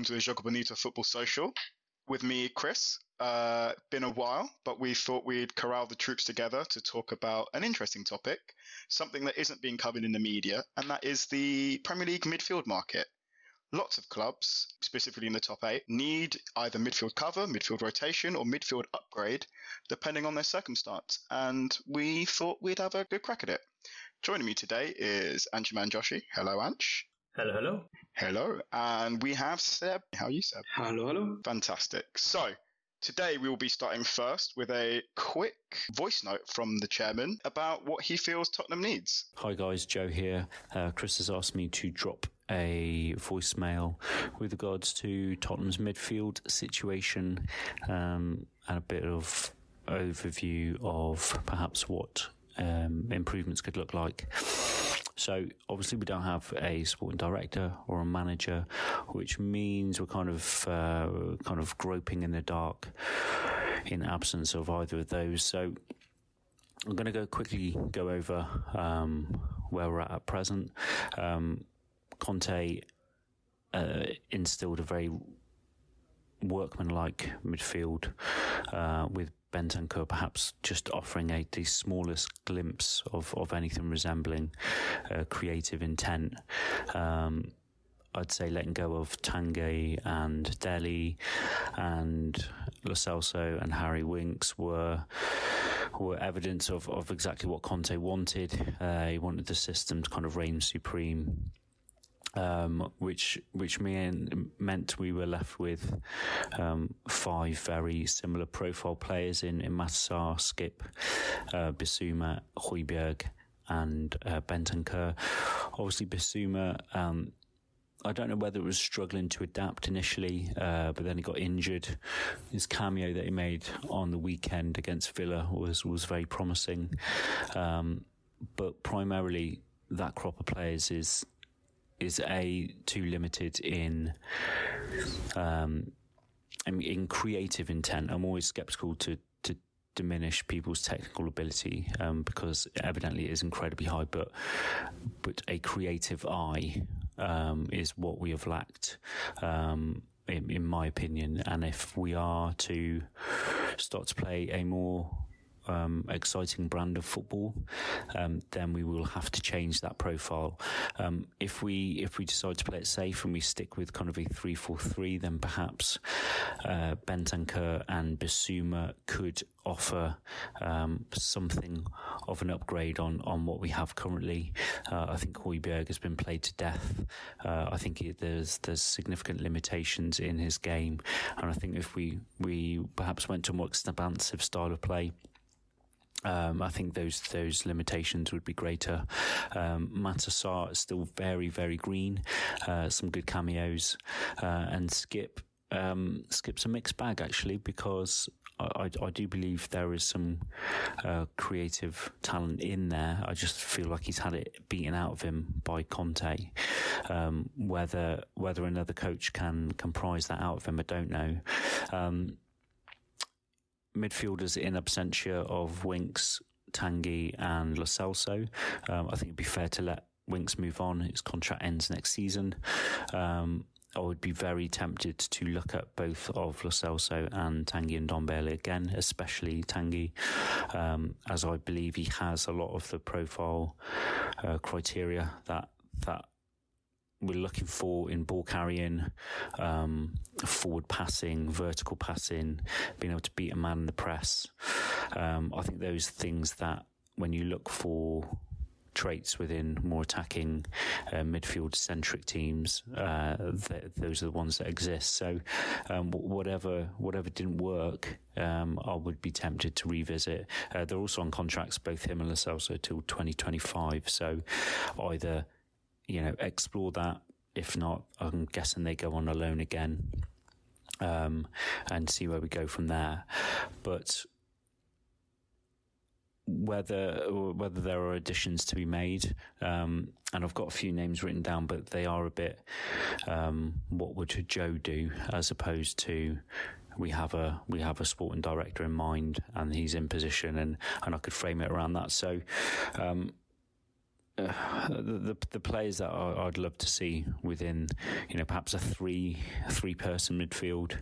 welcome to the Jogo Bonito Football Social. With me, Chris. Uh, been a while, but we thought we'd corral the troops together to talk about an interesting topic, something that isn't being covered in the media, and that is the Premier League midfield market. Lots of clubs, specifically in the top eight, need either midfield cover, midfield rotation, or midfield upgrade, depending on their circumstance. And we thought we'd have a good crack at it. Joining me today is Anshuman Joshi. Hello, Ansh. Hello, hello. Hello. And we have Seb. How are you, Seb? Hello, hello. Fantastic. So, Today, we will be starting first with a quick voice note from the chairman about what he feels Tottenham needs. Hi, guys. Joe here. Uh, Chris has asked me to drop a voicemail with regards to Tottenham's midfield situation um, and a bit of overview of perhaps what um, improvements could look like. So obviously we don't have a sporting director or a manager, which means we're kind of uh, kind of groping in the dark in absence of either of those. So I'm going to go quickly go over um, where we're at at present. Um, Conte uh, instilled a very workmanlike midfield uh, with Bentancur perhaps just offering a the smallest glimpse of, of anything resembling uh, creative intent. Um, I'd say letting go of Tanguy and Dele and Lo Celso and Harry Winks were were evidence of, of exactly what Conte wanted. Uh, he wanted the system to kind of reign supreme um, which which mean, meant we were left with um, five very similar profile players in, in Matar, Skip, uh, Bissouma, Højbjerg, and uh, Bentancur. Obviously, Bissouma. Um, I don't know whether it was struggling to adapt initially, uh, but then he got injured. His cameo that he made on the weekend against Villa was was very promising, um, but primarily that crop of players is is a too limited in um, in creative intent. I'm always skeptical to to diminish people's technical ability um, because evidently it is incredibly high, but but a creative eye um, is what we have lacked. Um, in, in my opinion, and if we are to start to play a more um, exciting brand of football, um, then we will have to change that profile. Um, if we if we decide to play it safe and we stick with kind of a three four three, then perhaps uh, Bentancur and Bissouma could offer um, something of an upgrade on, on what we have currently. Uh, I think Højbjerg has been played to death. Uh, I think it, there's there's significant limitations in his game, and I think if we we perhaps went to a more expansive style of play. Um, I think those those limitations would be greater. Um, Matar is still very very green. Uh, some good cameos, uh, and Skip um, Skip's a mixed bag actually because I, I, do believe there is some uh, creative talent in there. I just feel like he's had it beaten out of him by Conte. Um, whether whether another coach can comprise that out of him, I don't know. Um, midfielders in absentia of Winks, Tanguy, and Lo. Um, I think it'd be fair to let Winks move on. His contract ends next season. Um, I would be very tempted to look at both of Lo Celso and Tanguy Ndombele again, especially Tanguy, um, as I believe he has a lot of the profile uh, criteria that that we're looking for in ball carrying, um, forward passing, vertical passing, being able to beat a man in the press. Um, I think those things that when you look for traits within more attacking uh, midfield centric teams, uh, th- those are the ones that exist. So, um, whatever whatever didn't work, um, I would be tempted to revisit. Uh, they're also on contracts, both him and Celso, till 2025. So, either you know, explore that. If not, I'm guessing they go on alone again um, and see where we go from there. But whether whether there are additions to be made, um, and I've got a few names written down, but they are a bit. Um, what would Joe do as opposed to we have a we have a sporting director in mind and he's in position and and I could frame it around that. So um, uh, the the players that I, would love to see within, you know, perhaps a three three person midfield.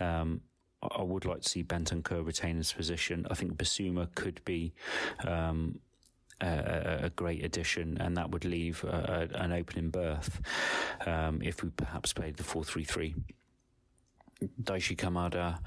Um, I would like to see Bentancur retain his position. I think Bissouma could be um, a, a, great addition, and that would leave a, an opening berth um, if we perhaps played the four three three. Daichi Kamada.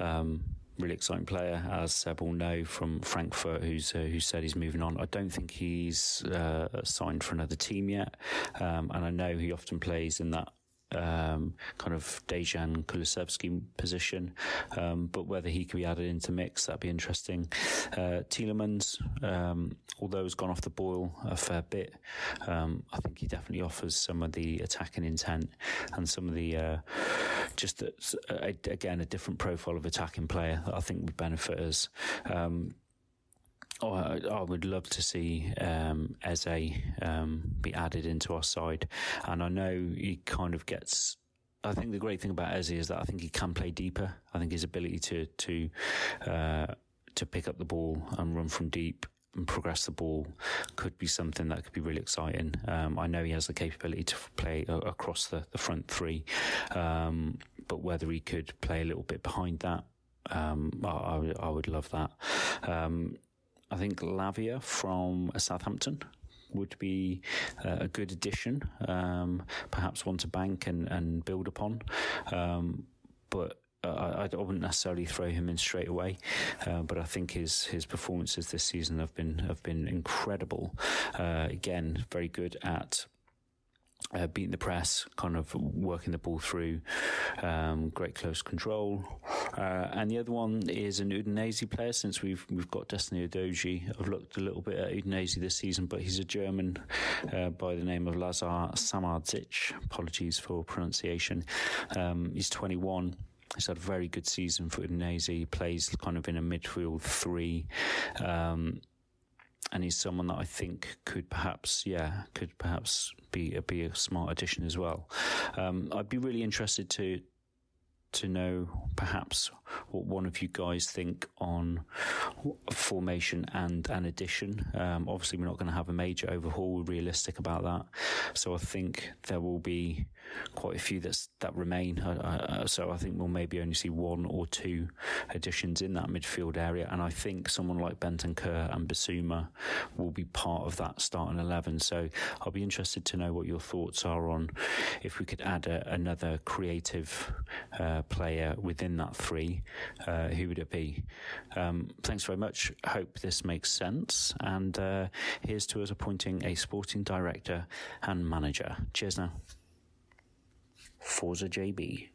Um, really exciting player, as Seb will know from Frankfurt, who's uh, who said he's moving on. I don't think he's uh, signed for another team yet, um, and I know he often plays in that um, kind of Dejan Kulusevski position, um, but whether he could be added into mix, that'd be interesting. Uh, Tielemans, um, although has gone off the boil a fair bit, um, I think he definitely offers some of the attacking intent and some of the uh, just again a different profile of attacking player that I think would benefit us. Um, Oh, I, would love to see um, Eze um, be added into our side, and I know he kind of gets. I think the great thing about Eze is that I think he can play deeper. I think his ability to to uh, to pick up the ball and run from deep and progress the ball could be something that could be really exciting. Um, I know he has the capability to play across the, the front three, um, but whether he could play a little bit behind that, um, I, I, would, love that. I think Lavia from Southampton would be uh, a good addition, um, perhaps one to bank and, and build upon. Um, but uh, I, I, wouldn't necessarily throw him in straight away, uh, but I think his his performances this season have been have been incredible. Uh, again, very good at uh, beating the press, kind of working the ball through, um, great close control. Uh, and the other one is an Udinese player. Since we've we've got Destiny Udogie, I've looked a little bit at Udinese this season, but he's a German uh, by the name of Lazar Samardžić. Apologies for pronunciation. Um, he's 21. He's had a very good season for Udinese. He plays kind of in a midfield three. Um, and he's someone that I think could perhaps, yeah, could perhaps be a, be a smart addition as well. Um, I'd be really interested to to know perhaps what one of you guys think on formation and an addition. Um, obviously, we're not going to have a major overhaul. We're realistic about that. So I think there will be quite a few that's, that remain. Uh, so I think we'll maybe only see one or two additions in that midfield area. And I think someone like Bentancur and Bissouma will be part of that starting 11. So I'll be interested to know what your thoughts are on if we could add a, another creative uh, player within that three, uh, who would it be? Um, thanks very much. Hope this makes sense. And uh, here's to us appointing a sporting director and manager. Cheers now. Forza JB.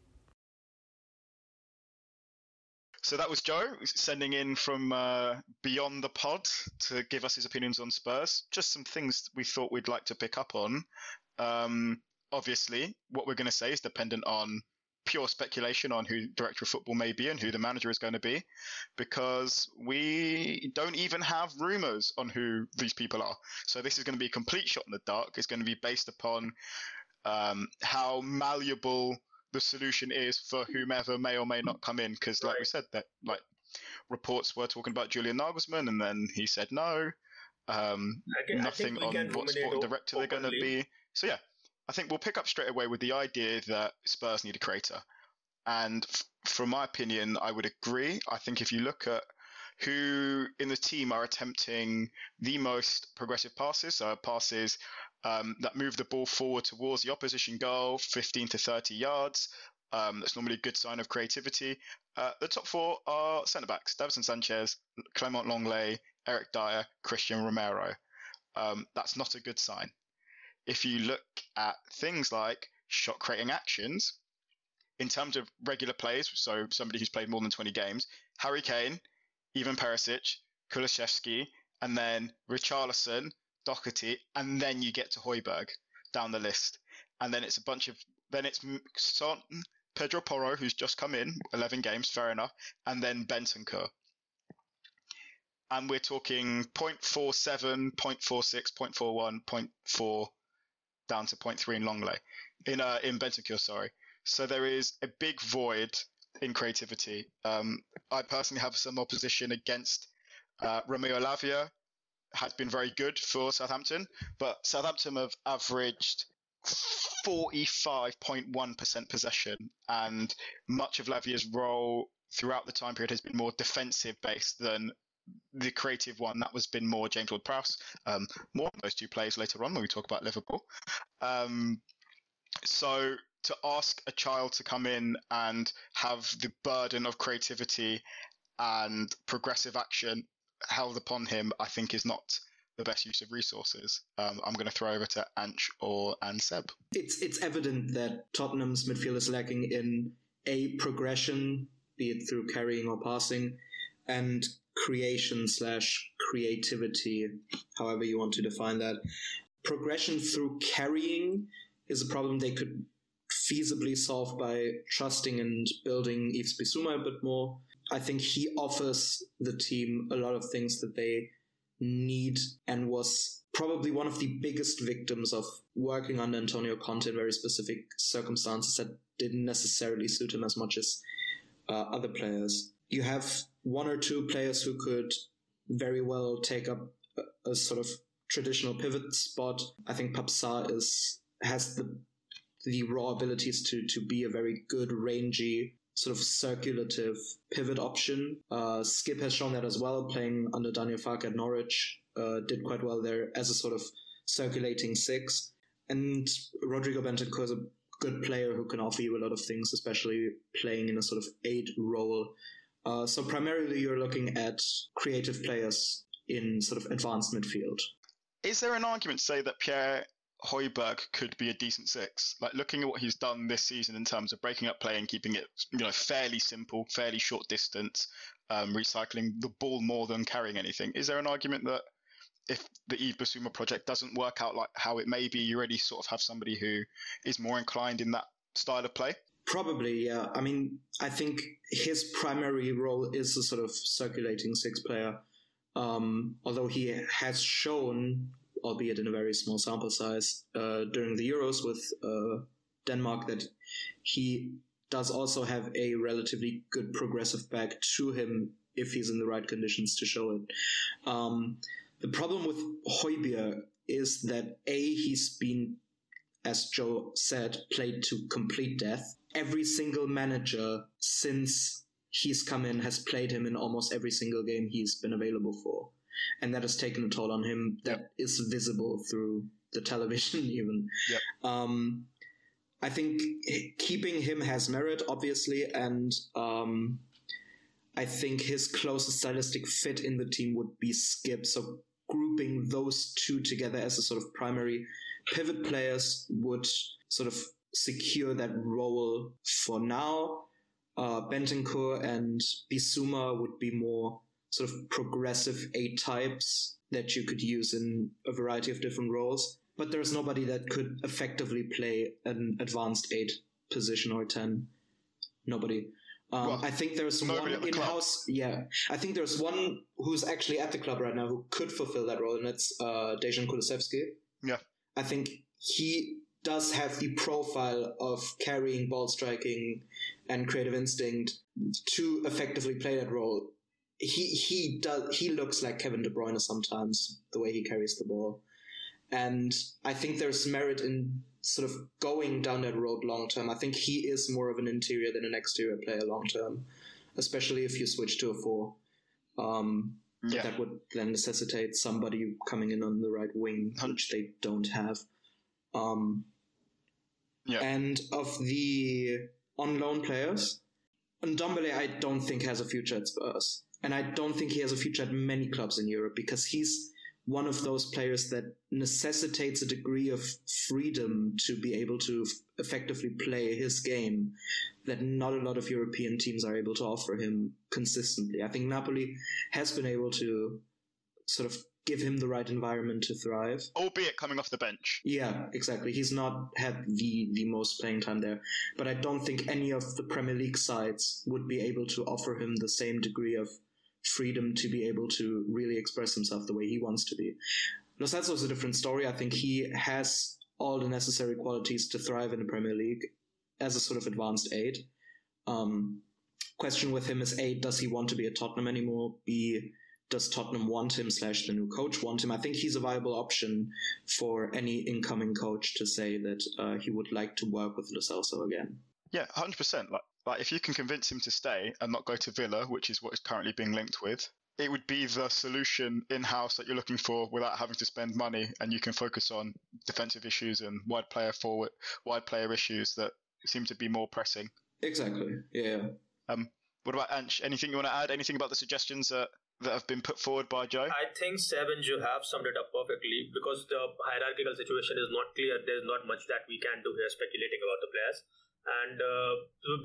So that was Joe sending in from uh, beyond the pod to give us his opinions on Spurs. Just some things we thought we'd like to pick up on. Um, obviously, what we're going to say is dependent on pure speculation on who director of football may be and who the manager is going to be because we don't even have rumors on who these people are. So this is going to be a complete shot in the dark. It's going to be based upon um, how malleable the solution is for whomever may or may not come in. Because, like right. we said, that like reports were talking about Julian Nagelsmann, and then he said no. Um, nothing on what sport director they're going to be. So yeah, I think we'll pick up straight away with the idea that Spurs need a creator. And f- from my opinion, I would agree. I think if you look at who in the team are attempting the most progressive passes, so passes um, that move the ball forward towards the opposition goal, 15 to 30 yards. Um, that's normally a good sign of creativity. Uh, the top four are centre backs: Davinson Sanchez, Clément Lenglet, Eric Dier, Christian Romero. Um, that's not a good sign if you look at things like shot creating actions, in terms of regular plays, so somebody who's played more than 20 games, Harry Kane, Ivan Perisic, Kulusevski, and then Richarlison, Doherty, and then you get to Højbjerg down the list. And then it's a bunch of, then it's Son, Pedro Porro, who's just come in, 11 games, fair enough, and then Bentancur. And we're talking 0.47, 0.46, 0.41, 0.4, down to 0.3 in Lenglet, in uh, in Bentancur, sorry. So there is a big void in creativity. Um, I personally have some opposition against uh, Romeo Lavia has been very good for Southampton, but Southampton have averaged 45.1% possession, and much of Lavia's role throughout the time period has been more defensive based than the creative one. That was been more James Ward Prowse. Um, more on those two players later on when we talk about Liverpool. Um, so to ask a child to come in and have the burden of creativity and progressive action held upon him, I think is not the best use of resources. Um, I'm going to throw over to Ansh or and Seb. It's it's evident that Tottenham's midfield is lacking in a progression, be it through carrying or passing, and creation slash creativity, however you want to define that. Progression through carrying is a problem they could feasibly solve by trusting and building Yves Bissouma a bit more. I think he offers the team a lot of things that they need and was probably one of the biggest victims of working under Antonio Conte in very specific circumstances that didn't necessarily suit him as much as uh, other players. You have one or two players who could very well take up a, a sort of traditional pivot spot. I think Pape Sarr is has the the raw abilities to to be a very good rangy sort of circulative pivot option. Uh, Skipp has shown that as well, playing under Daniel Farke at Norwich, uh, did quite well there as a sort of circulating six. And Rodrigo Bentancur is a good player who can offer you a lot of things, especially playing in a sort of eight role. Uh, so primarily you're looking at creative players in sort of advanced midfield. Is there an argument to say that Pierre Højbjerg could be a decent six. Like looking at what he's done this season in terms of breaking up play and keeping it, you know, fairly simple, fairly short distance, um, recycling the ball more than carrying anything. Is there an argument that if the Yves Bissouma project doesn't work out like how it may be, you already sort of have somebody who is more inclined in that style of play? Probably, yeah. I mean, I think his primary role is a sort of circulating six player. Um, although he has shown albeit in a very small sample size, uh, during the Euros with uh, Denmark that he does also have a relatively good progressive back to him if he's in the right conditions to show it. Um, the problem with Højbjerg is that A, he's been, as Joe said, played to complete death. Every single manager since he's come in has played him in almost every single game he's been available for and that has taken a toll on him that yep. is visible through the television even. Yep. Um, I think keeping him has merit, obviously, and um, I think his closest stylistic fit in the team would be Skip. So grouping those two together as a sort of primary pivot players would sort of secure that role for now. Uh, Bentancur and Bissouma would be more sort of progressive eight types that you could use in a variety of different roles. But there's nobody that could effectively play an advanced eight position or 10. Nobody. Um, well, I think there's one in-house. Yeah, I think there's one who's actually at the club right now who could fulfill that role, and it's uh, Dejan Kulusevski. Yeah, I think he does have the profile of carrying ball striking and creative instinct to effectively play that role he he does he looks like Kevin De Bruyne sometimes the way he carries the ball, and I think there's merit in sort of going down that road long term. I think he is more of an interior than an exterior player long term, especially if you switch to a four. Um, yeah. that would then necessitate somebody coming in on the right wing, which they don't have. Um, yeah. And of the on loan players, Ndombele I don't think has a future at Spurs. And I don't think he has a future at many clubs in Europe because he's one of those players that necessitates a degree of freedom to be able to f- effectively play his game that not a lot of European teams are able to offer him consistently. I think Napoli has been able to sort of give him the right environment to thrive. Albeit coming off the bench. Yeah, exactly. He's not had the, the most playing time there. But I don't think any of the Premier League sides would be able to offer him the same degree of freedom to be able to really express himself the way he wants to be. Lo Celso's a different story. I think he has all the necessary qualities to thrive in the Premier League as a sort of advanced aid. Um, question with him is A, does he want to be at Tottenham anymore? B, does Tottenham want him slash the new coach want him? I think he's a viable option for any incoming coach to say that uh, he would like to work with Lo Celso again. Yeah, hundred percent. Like, like if you can convince him to stay and not go to Villa, which is what is currently being linked with, it would be the solution in house that you're looking for without having to spend money, and you can focus on defensive issues and wide player forward, wide player issues that seem to be more pressing. Exactly. Yeah. Um, what about Ansh? Anything you want to add? Anything about the suggestions that that have been put forward by Joe? I think Seven you have summed it up perfectly because the hierarchical situation is not clear. There's not much that we can do here speculating about the players. And uh,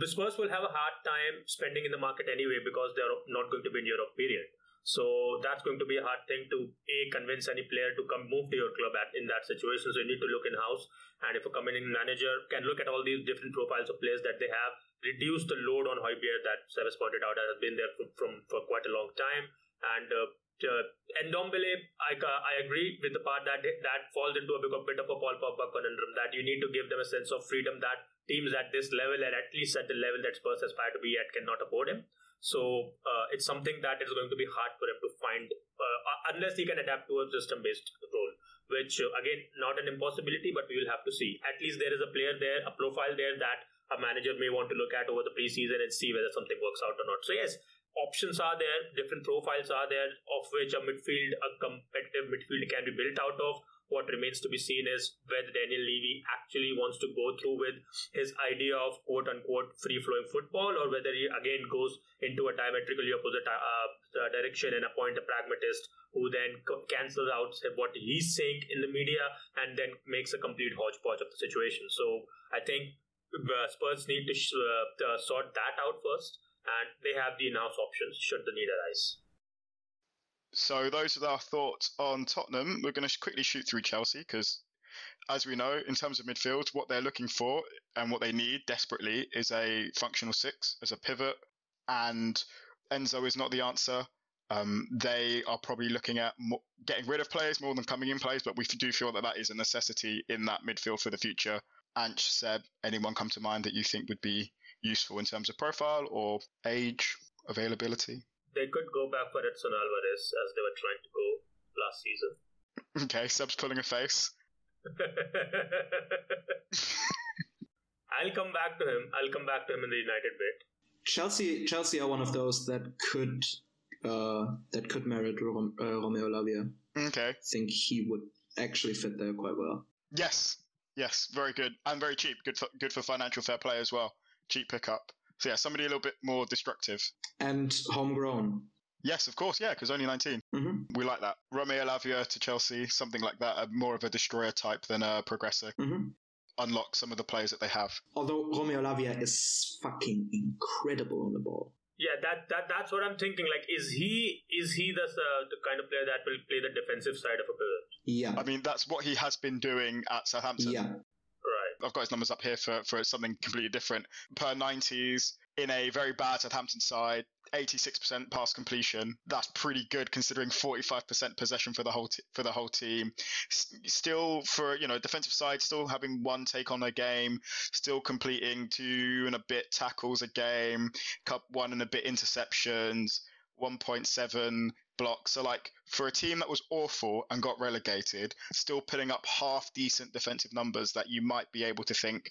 Spurs will have a hard time spending in the market anyway because they're not going to be in Europe, period. So that's going to be a hard thing to a convince any player to come move to your club at in that situation. So you need to look in house, and if a coming in manager can look at all these different profiles of players that they have, reduce the load on Højbjerg that Sebas pointed out has been there from, from for quite a long time, and uh, uh, Ndombele, I, I agree with the part that that falls into a bit of a Paul Pogba conundrum that you need to give them a sense of freedom that teams at this level and at least at the level that Spurs aspire to be at cannot afford him. So uh, it's something that is going to be hard for him to find uh, unless he can adapt to a system-based role. Which uh, again, not an impossibility, but we will have to see. At least there is a player there, a profile there that a manager may want to look at over the preseason and see whether something works out or not. So yes, options are there, different profiles are there, of which a midfield, a competitive midfield can be built out of. What remains to be seen is whether Daniel Levy actually wants to go through with his idea of quote unquote free flowing football or whether he again goes into a diametrically opposite uh, uh, direction and appoint a pragmatist who then cancels out what he's saying in the media and then makes a complete hodgepodge of the situation. So I think uh, Spurs need to uh, sort that out first and they have the in-house options should the need arise. So those are our thoughts on Tottenham. We're going to quickly shoot through Chelsea because, as we know, in terms of midfield, what they're looking for and what they need desperately is a functional six as a pivot, and Enzo is not the answer. Um, they are probably looking at getting rid of players more than coming in players, but we do feel that that is a necessity in that midfield for the future. Ansh, Seb, anyone come to mind that you think would be useful in terms of profile or age, availability? They could go back for Edson Alvarez as they were trying to go last season. Okay, Seb's pulling a face. I'll come back to him. I'll come back to him in the United bit. Chelsea, Chelsea are one of those that could uh, that could merit Rom- uh, Romeo Lavia. Okay. I think he would actually fit there quite well. Yes, yes, very good and very cheap. Good for good for financial fair play as well. Cheap pickup. So yeah, somebody a little bit more destructive. And homegrown. Yes, of course, yeah, because only 19. Mm-hmm. We like that. Romeo Lavia to Chelsea, something like that, a, more of a destroyer type than a progressor. Mm-hmm. Unlock some of the players that they have. Although Romeo Lavia is fucking incredible on the ball. Yeah, that, that that's what I'm thinking. Like, is he is he the uh, the kind of player that will play the defensive side of a pivot? Yeah. I mean, that's what he has been doing at Southampton. Yeah. Right. I've got his numbers up here for, for something completely different. Per 90s, in a very bad Southampton side, 86% pass completion. That's pretty good considering 45% possession for the whole t- for the whole team. S- still for you know defensive side, still having one take on a game, still completing two and a bit tackles a game, cup one and a bit interceptions, 1.7 blocks. So like for a team that was awful and got relegated, still putting up half decent defensive numbers that you might be able to think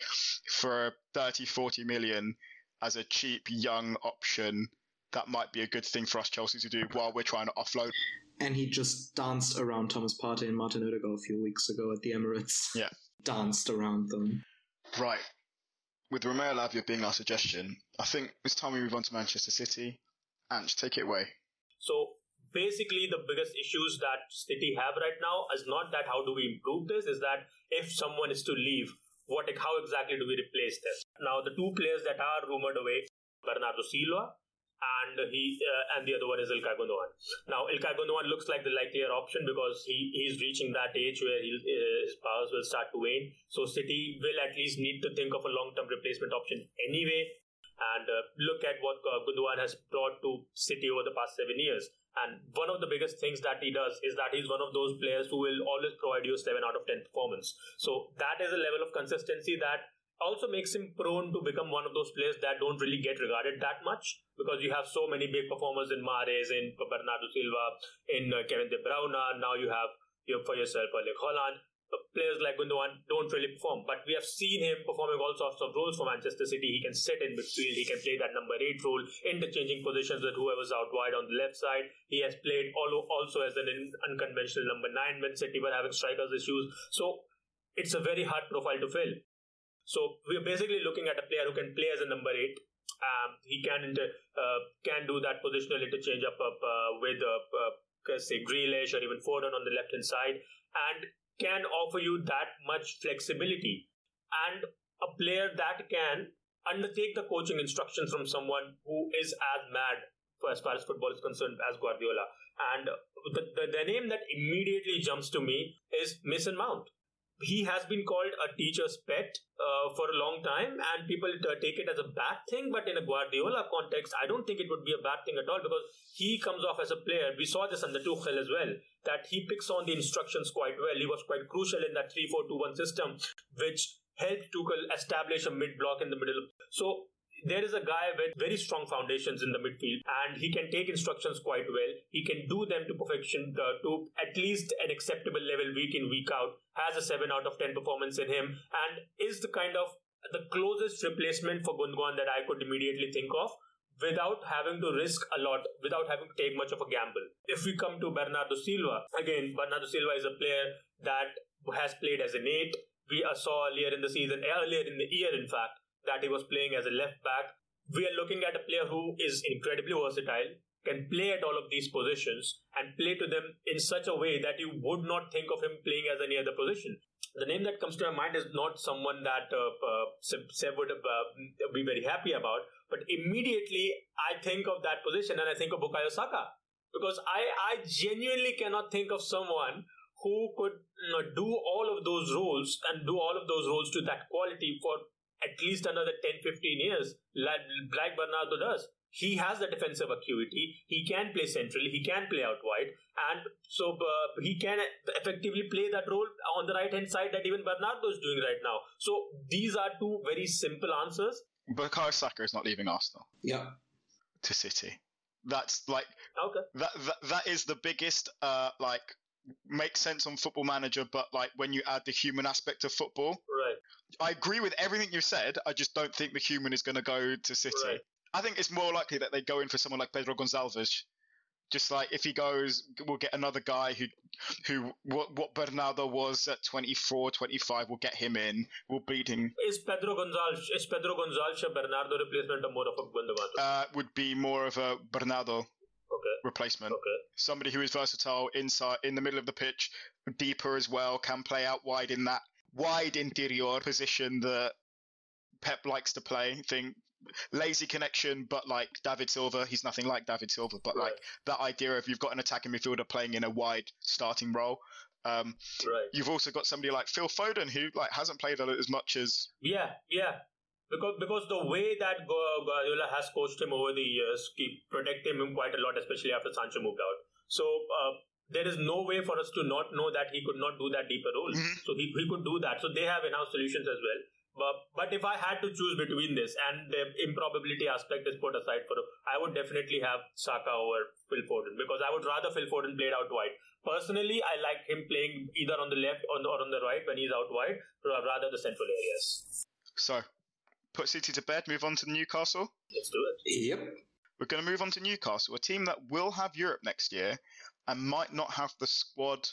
for 30, 40 million as a cheap young option that might be a good thing for us Chelsea to do while we're trying to offload. And he just danced around Thomas Partey and Martin Odegaard a few weeks ago at the Emirates. Yeah. danced around them. Right. With Romeo Lavia being our suggestion, I think it's time we move on to Manchester City. Ange, take it away. So basically, the biggest issues that City have right now is not that how do we improve this, is that if someone is to leave, what how exactly do we replace them? Now, the two players that are rumored away, Bernardo Silva and he uh, and the other one is Ilkay Gundogan. Now, Ilkay Gundogan looks like the likelier option because he he's reaching that age where he, uh, his powers will start to wane. So City will at least need to think of a long-term replacement option anyway, and uh, look at what uh, Gundogan has brought to City over the past seven years. And one of the biggest things that he does is that he's one of those players who will always provide you a 7 out of 10 performance. So that is a level of consistency that also makes him prone to become one of those players that don't really get regarded that much because you have so many big performers in Mahrez, in Bernardo Silva, in uh, Kevin De Bruyne. Now you have you know, for yourself Erling Haaland. Players like Gundogan don't really perform, but we have seen him performing all sorts of roles for Manchester City. He can sit in midfield, he can play that number eight role, interchanging positions with whoever's out wide on the left side. He has played also as an unconventional number nine when City were having strikers issues. So it's a very hard profile to fill. So we're basically looking at a player who can play as a number eight, um, he can inter, uh, can do that positional interchange up, up uh, with uh, uh say Grealish or even Foden on the left hand side, and can offer you that much flexibility. And a player that can undertake the coaching instructions from someone who is as mad as far as football is concerned as Guardiola. And the, the, the name that immediately jumps to me is Mason Mount he has been called a teacher's pet uh, for a long time, and people uh, take it as a bad thing. But in a Guardiola context, I don't think it would be a bad thing at all because he comes off as a player. We saw this under Tuchel as well, that he picks on the instructions quite well. He was quite crucial in that 3 4 2 1 system, which helped Tuchel establish a mid block in the middle. So there is a guy with very strong foundations in the midfield and he can take instructions quite well. He can do them to perfection uh, to at least an acceptable level week in, week out, has a 7 out of 10 performance in him, and is the kind of the closest replacement for Gundogan that I could immediately think of without having to risk a lot, without having to take much of a gamble. If we come to Bernardo Silva, again, Bernardo Silva is a player that has played as an eight. We saw earlier in the season, earlier in the year, in fact, that he was playing as a left back. We are looking at a player who is incredibly versatile, can play at all of these positions and play to them in such a way that you would not think of him playing as any other position. The name that comes to my mind is not someone that uh, uh, Seb would uh, be very happy about, but immediately I think of that position and I think of Bukayo Saka because I, I genuinely cannot think of someone who could you know, do all of those roles and do all of those roles to that quality for at least another 10 15 years, like, like Bernardo does. He has the defensive acuity. He can play centrally. He can play out wide. And so uh, he can effectively play that role on the right hand side that even Bernardo is doing right now. So these are two very simple answers. Bukayo Saka is not leaving Arsenal. Yeah. To City. That's like okay. That that, that is the biggest uh like makes sense on Football Manager, but like when you add the human aspect of football, right? I agree with everything you said. I just don't think the human is going to go to City. Right. I think it's more likely that they go in for someone like Pedro Gonzalez. Just like if he goes, we'll get another guy who, who what, what Bernardo was at 24, 25. We'll get him in. We'll beat him. Is Pedro Gonzalez, is Pedro Gonzalez a Bernardo replacement or more of a Gundogan? Uh, would be more of a Bernardo okay. replacement. Okay. Somebody who is versatile inside, in the middle of the pitch, deeper as well, can play out wide in that wide interior position that Pep likes to play. Think lazy connection, but like David Silva, he's nothing like David Silva. But right. like that idea of you've got an attacking midfielder playing in a wide starting role. Um, right. You've also got somebody like Phil Foden who like hasn't played as much as. Yeah, yeah. Because because the way that Guardiola has coached him over the years, keep protecting him quite a lot, especially after Sancho moved out. So uh, there is no way for us to not know that he could not do that deeper role. Mm-hmm. So he, he could do that. So they have in-house solutions as well. But, but if I had to choose between this and the improbability aspect is put aside for, I would definitely have Saka over Phil Foden because I would rather Phil Foden played out wide. Personally, I like him playing either on the left or on the right when he's out wide, rather the central areas. So, put City to bed. Move on to Newcastle. Let's do it. Yep. We're going to move on to Newcastle, a team that will have Europe next year, and might not have the squad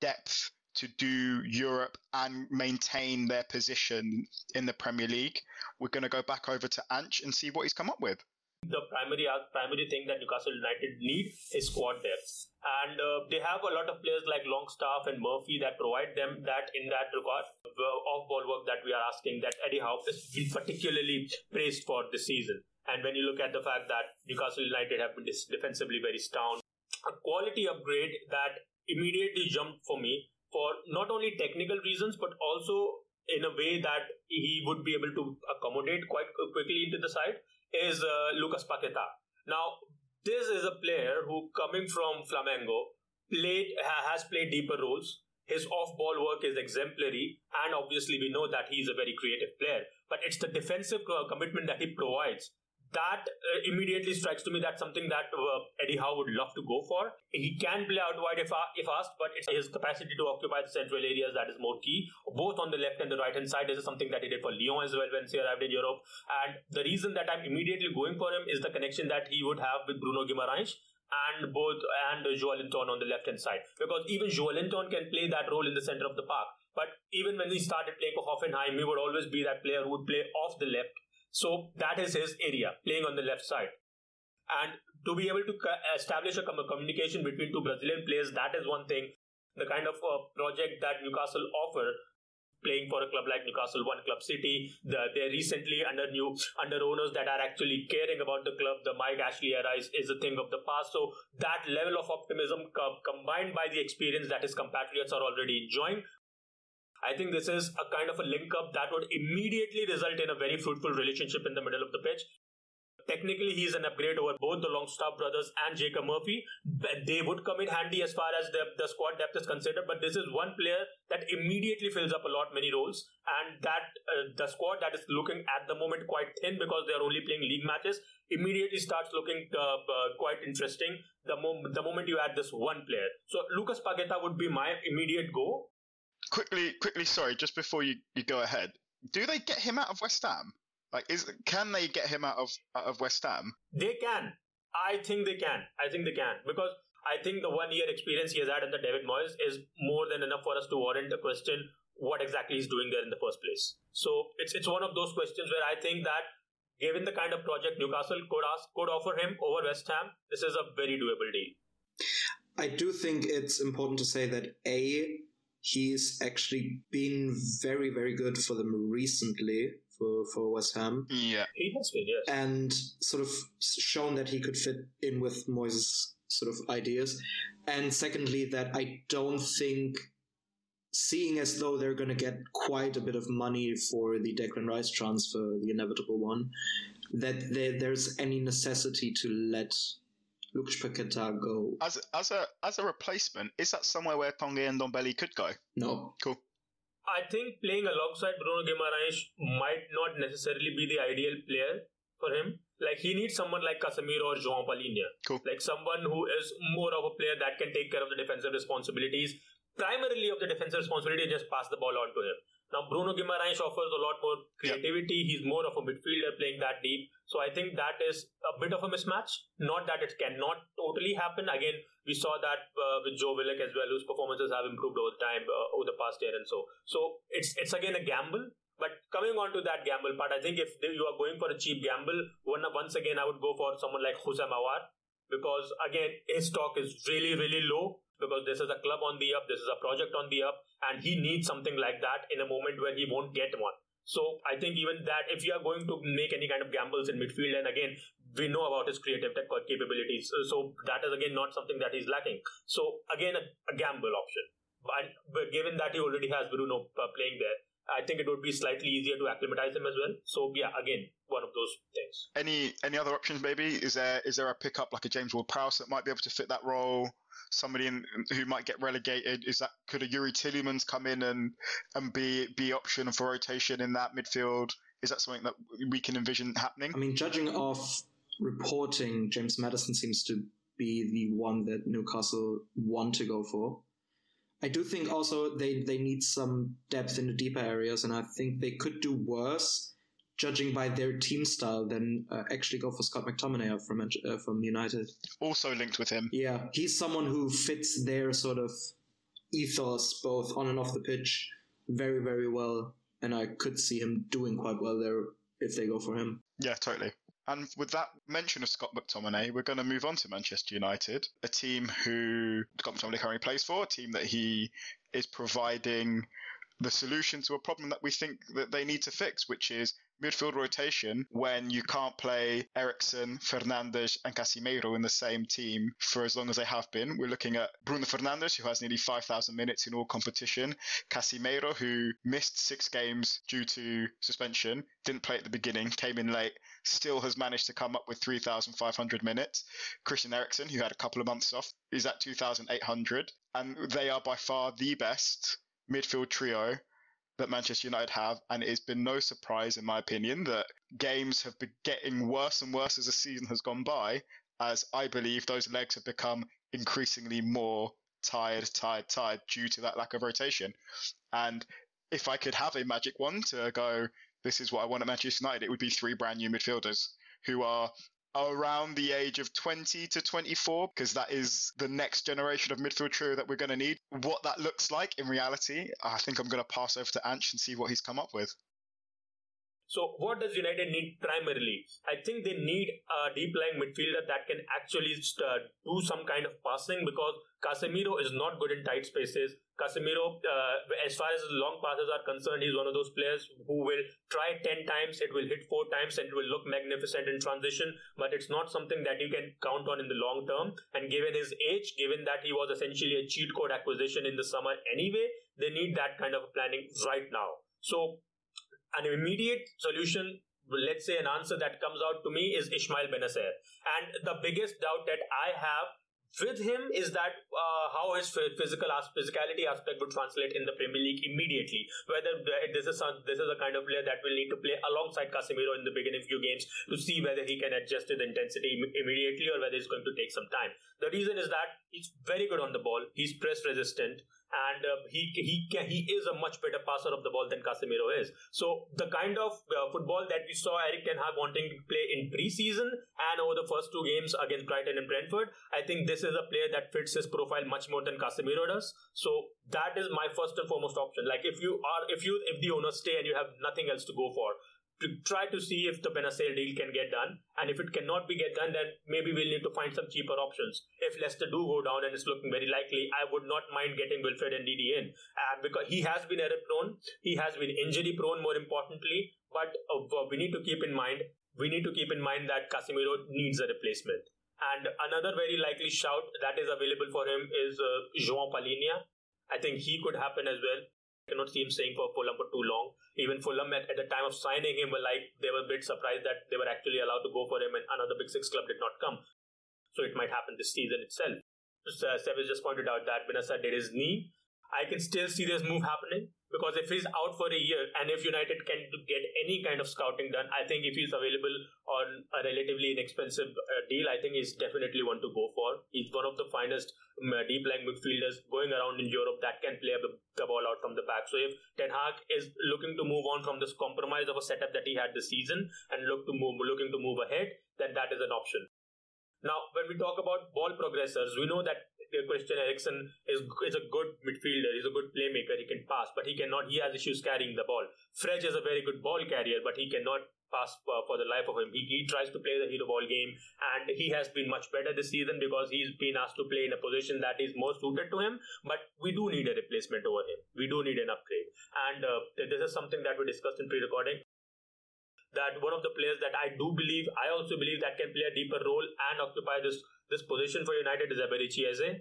depth to do Europe and maintain their position in the Premier League. We're going to go back over to Ansh and see what he's come up with. The primary uh, primary thing that Newcastle United need is squad depth, and uh, they have a lot of players like Longstaff and Murphy that provide them that in that regard off ball work that we are asking that Eddie Howe has been particularly praised for this season. And when you look at the fact that Newcastle United have been defensively very sound, a quality upgrade that immediately jumped for me for not only technical reasons but also in a way that he would be able to accommodate quite quickly into the side is uh, Lucas Paqueta. Now, this is a player who, coming from Flamengo, played has played deeper roles. his off-ball work is exemplary, and obviously we know that he's a very creative player. But it's the defensive commitment that he provides that uh, immediately strikes to me that's something that uh, Eddie Howe would love to go for. He can play out wide if, uh, if asked, but it's his capacity to occupy the central areas that is more key, both on the left and the right hand side. This is something that he did for Lyon as well when he arrived in Europe. And the reason that I'm immediately going for him is the connection that he would have with Bruno Guimaraes and both and Joelinton on the left hand side because even Joelinton can play that role in the center of the park. But even when he started playing for Hoffenheim, he would always be that player who would play off the left so that is his area, playing on the left side. And to be able to establish a communication between two Brazilian players, that is one thing. The kind of uh, project that Newcastle offer, playing for a club like Newcastle One Club City, the, they're recently under new under owners that are actually caring about the club. The Mike Ashley era is, is a thing of the past. So that level of optimism co- combined by the experience that his compatriots are already enjoying I think this is a kind of a link up that would immediately result in a very fruitful relationship in the middle of the pitch. Technically, he's an upgrade over both the Longstaff brothers and Jacob Murphy. They would come in handy as far as the, the squad depth is considered, but this is one player that immediately fills up a lot many roles, and that uh, the squad that is looking at the moment quite thin because they are only playing league matches immediately starts looking uh, uh, quite interesting the, mom- the moment you add this one player. So Lucas Paqueta would be my immediate go quickly, quickly, sorry, just before you, you go ahead, do they get him out of West Ham? Like, is can they get him out of out of West Ham? They can. I think they can. I think they can because I think the one year experience he has had under David Moyes is more than enough for us to warrant the question what exactly he's doing there in the first place. So it's it's one of those questions where I think that given the kind of project Newcastle could ask could offer him over West Ham, this is a very doable deal. I do think it's important to say that A, he's actually been very, very good for them recently for, for West Ham. Yeah. He has been, yes. And sort of shown that he could fit in with Moyes' sort of ideas. And secondly, that I don't think, seeing as though they're going to get quite a bit of money for the Declan Rice transfer, the inevitable one, that there, there's any necessity to let Lucas Paqueta go. As as a as a replacement, is that somewhere where Tanguy and Ndombele could go? No. Cool. I think playing alongside Bruno Guimaraes might not necessarily be the ideal player for him. Like he needs someone like Casemiro or João Palhinha. Cool. Like someone who is more of a player that can take care of the defensive responsibilities. Primarily of the defensive responsibility, just pass the ball on to him. Now Bruno Guimaraes offers a lot more creativity. Yep. He's more of a midfielder playing that deep. So I think that is a bit of a mismatch. Not that it cannot totally happen. Again, we saw that uh, with Joe Willock as well, whose performances have improved over time uh, over the past year and so. So it's it's again a gamble. But coming on to that gamble part, I think if you are going for a cheap gamble, one, once again I would go for someone like Houssem Aouar because again his stock is really really low because this is a club on the up, this is a project on the up, and he needs something like that in a moment where he won't get one. So I think even that, if you are going to make any kind of gambles in midfield, and again, we know about his creative capabilities, so that is again not something that he's lacking. So again, a, a gamble option. But, but, given that he already has Bruno uh, playing there, I think it would be slightly easier to acclimatize him as well. So yeah, again, one of those things. Any any other options? Maybe is there is there a pickup like a James Ward-Prowse that might be able to fit that role? Somebody in, who might get relegated? Is that could a Youri Tielemans come in and and be be option for rotation in that midfield? Is that something that we can envision happening? I mean, judging off reporting, James Maddison seems to be the one that Newcastle want to go for. I do think also they, they need some depth in the deeper areas, and I think they could do worse judging by their team style, then uh, actually go for Scott McTominay from uh, from United. Also linked with him. Yeah, he's someone who fits their sort of ethos both on and off the pitch very very well, and I could see him doing quite well there if they go for him. Yeah, totally. And with that mention of Scott McTominay, we're going to move on to Manchester United, a team who Scott McTominay currently plays for, a team that he is providing the solution to a problem that we think that they need to fix, which is midfield rotation when you can't play Eriksen, Fernandes, and Casemiro in the same team for as long as they have been. We're looking at Bruno Fernandes, who has nearly 5,000 minutes in all competition, Casemiro, who missed six games due to suspension, didn't play at the beginning, came in late, still has managed to come up with 3,500 minutes. Christian Eriksen, who had a couple of months off, is at 2,800. And they are by far the best midfield trio that Manchester United have, and it has been no surprise, in my opinion, that games have been getting worse and worse as the season has gone by, as I believe those legs have become increasingly more tired, tired, tired due to that lack of rotation. And if I could have a magic wand to go, this is what I want at Manchester United, it would be three brand new midfielders who are around the age of 20 to 24 because that is the next generation of midfield trio that we're going to need. What that looks like in reality, I think I'm going to pass over to Ansh and see what he's come up with. So, what does United need primarily? I think they need a deep lying midfielder that can actually uh, do some kind of passing because Casemiro is not good in tight spaces. Casemiro, uh, as far as long passes are concerned, he's one of those players who will try 10 times, it will hit 4 times, and it will look magnificent in transition, but it's not something that you can count on in the long term. And given his age, given that he was essentially a cheat code acquisition in the summer anyway, they need that kind of planning right now. So an immediate solution let's say an answer that comes out to me is Ismail Bennacer. And the biggest doubt that I have with him is that uh, how his physical physicality aspect would translate in the Premier League immediately. Whether this is some, this is a kind of player that will need to play alongside Casemiro in the beginning few games to see whether he can adjust to the intensity Im- immediately or whether it's going to take some time. The reason is that he's very good on the ball. He's press resistant and uh, he he he is a much better passer of the ball than Casemiro is. So the kind of uh, football that we saw Erik Ten Hag wanting to play in preseason and over the first two games against Brighton and Brentford, I think this is a player that fits his profile much more than Casemiro does. So that is my first and foremost option. Like if you are if you if the owners stay and you have nothing else to go for, to try to see if the Bennacer deal can get done. And if it cannot be get done, then maybe we'll need to find some cheaper options. If Leicester do go down and it's looking very likely, I would not mind getting Wilfred and Ndidi in. And because he has been error prone, he has been injury prone more importantly. But uh, we need to keep in mind, we need to keep in mind that Casemiro needs a replacement. And another very likely shout that is available for him is uh, João Palhinha. I think he could happen as well cannot see him staying for Fulham for too long. Even Fulham at, at, the time of signing him were like they were a bit surprised that they were actually allowed to go for him and another big six club did not come. So it might happen this season itself. Uh, has just pointed out that Bennacer did his knee. I can still see this move happening because if he's out for a year and if United can get any kind of scouting done, I think if he's available on a relatively inexpensive uh, deal, I think he's definitely one to go for. He's one of the finest um, deep lying midfielders going around in Europe that can play the, the ball out from the back. So if Ten Hag is looking to move on from this compromise of a setup that he had this season and look to move, looking to move ahead, then that is an option. Now, when we talk about ball progressors, we know that Christian Eriksen is is a good midfielder. He's a good playmaker. He can pass, but he cannot. He has issues carrying the ball. Fred is a very good ball carrier, but he cannot pass for, for the life of him. He, he tries to play the hero ball game, and he has been much better this season because he's been asked to play in a position that is more suited to him. But we do need a replacement over him. We do need an upgrade, and uh, this is something that we discussed in pre-recording that one of the players that I do believe, I also believe that can play a deeper role and occupy this this position for United is Eberechi Eze.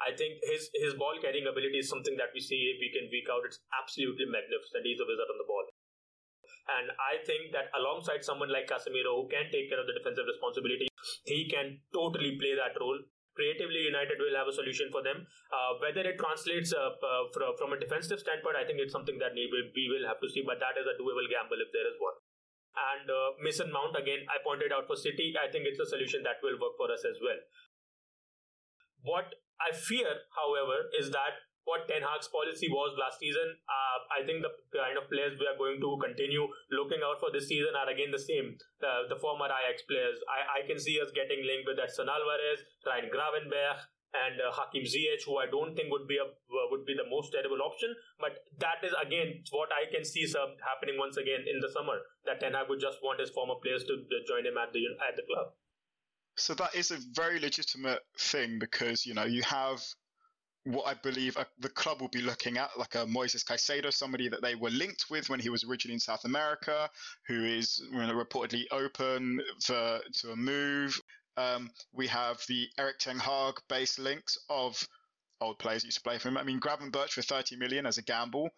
I think his his ball carrying ability is something that we see week in week out. It's absolutely magnificent. He's a wizard on the ball. And I think that alongside someone like Casemiro, who can take care of the defensive responsibility, he can totally play that role. Creatively, United will have a solution for them. Uh, whether it translates uh, uh, from, from a defensive standpoint, I think it's something that we will have to see. But that is a doable gamble if there is one. And uh, Mason Mount, again, I pointed out for City, I think it's a solution that will work for us as well. What I fear, however, is that what Ten Hag's policy was last season. Uh, I think the kind of players we are going to continue looking out for this season are again the same. The, the former Ajax players. I, I can see us getting linked with Edson Alvarez, Ryan Gravenberch, and uh, Hakim Ziyech, who I don't think would be a would be the most terrible option. But that is again what I can see some happening once again in the summer. That Ten Hag would just want his former players to join him at the at the club. So that is a very legitimate thing because you know you have what I believe uh, the club will be looking at, like a Moises Caicedo, somebody that they were linked with when he was originally in South America, who is you know, reportedly open for to a move. Um, we have the Erik Ten Hag base links of old players used to play for him. I mean, Gravenberch for 30 million as a gamble,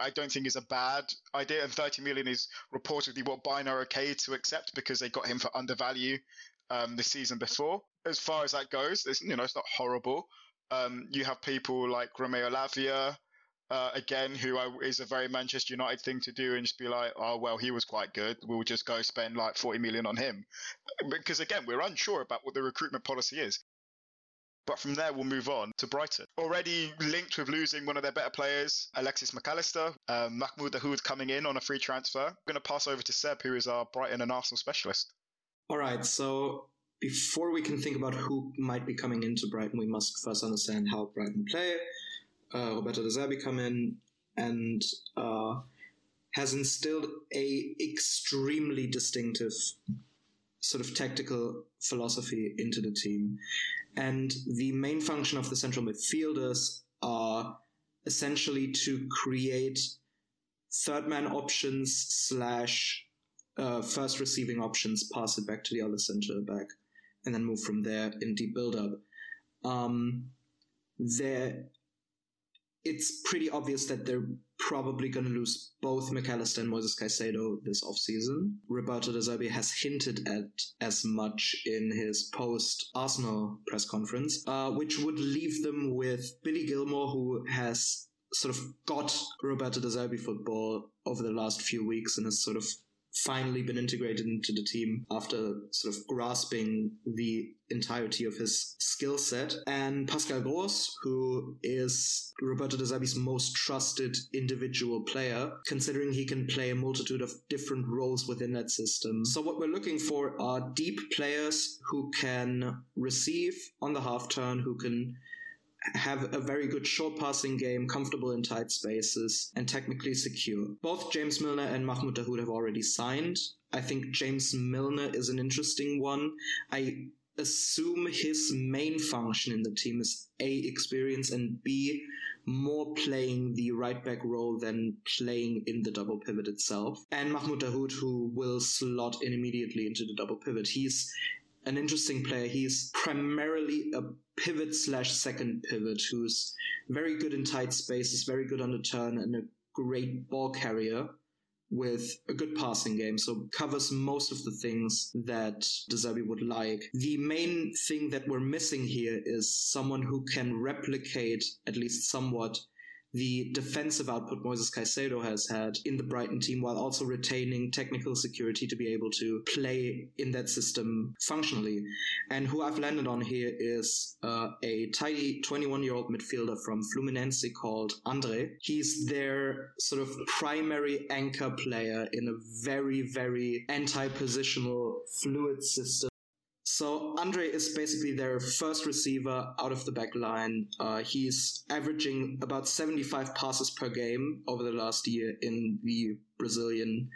I don't think is a bad idea. And 30 million is reportedly what Bayern are okay to accept because they got him for undervalue um, the season before. As far as that goes, it's, you know, it's not horrible. Um, you have people like Romeo Lavia, uh, again, who I, is a very Manchester United thing to do, and just be like, oh well, he was quite good. We'll just go spend like 40 million on him, because again, we're unsure about what the recruitment policy is. But from there, we'll move on to Brighton. Already linked with losing one of their better players, Alexis Mac Allister, um, Mahmoud Dahoud coming in on a free transfer. I'm going to pass over to Seb, who is our Brighton and Arsenal specialist. All right, so before we can think about who might be coming into Brighton, we must first understand how Brighton play. Uh, Roberto De Zerbi come in and uh, has instilled a extremely distinctive sort of tactical philosophy into the team. And the main function of the central midfielders are essentially to create third man options slash uh, first receiving options, pass it back to the other center back, and then move from there in deep build up. Um, there it's pretty obvious that they're probably going to lose both Mac Allister and Moises Caicedo this offseason. Roberto De Zerbi has hinted at as much in his post Arsenal press conference, uh, which would leave them with Billy Gilmour, who has sort of got Roberto De Zerbi football over the last few weeks and has sort of finally been integrated into the team after sort of grasping the entirety of his skill set. And Pascal Gross, who is Roberto De Zerbi's most trusted individual player, considering he can play a multitude of different roles within that system. So what we're looking for are deep players who can receive on the half turn, who can have a very good short passing game, comfortable in tight spaces, and technically secure. Both James Milner and Mahmoud Dahoud have already signed. I think James Milner is an interesting one. I assume his main function in the team is A, experience, and B, more playing the right back role than playing in the double pivot itself. And Mahmoud Dahoud, who will slot in immediately into the double pivot. He's an interesting player. He's primarily a pivot slash second pivot who's very good in tight spaces, very good on the turn, and a great ball carrier with a good passing game, so covers most of the things that De Zerbi would like. The main thing that we're missing here is someone who can replicate, at least somewhat, the defensive output Moises Caicedo has had in the Brighton team while also retaining technical security to be able to play in that system functionally. And who I've landed on here is uh, a tidy 21 year old midfielder from Fluminense called Andre. He's their sort of primary anchor player in a very, very anti positional fluid system so Andre is basically their first receiver out of the back line. Uh, he's averaging about 75 passes per game over the last year in the Brazilian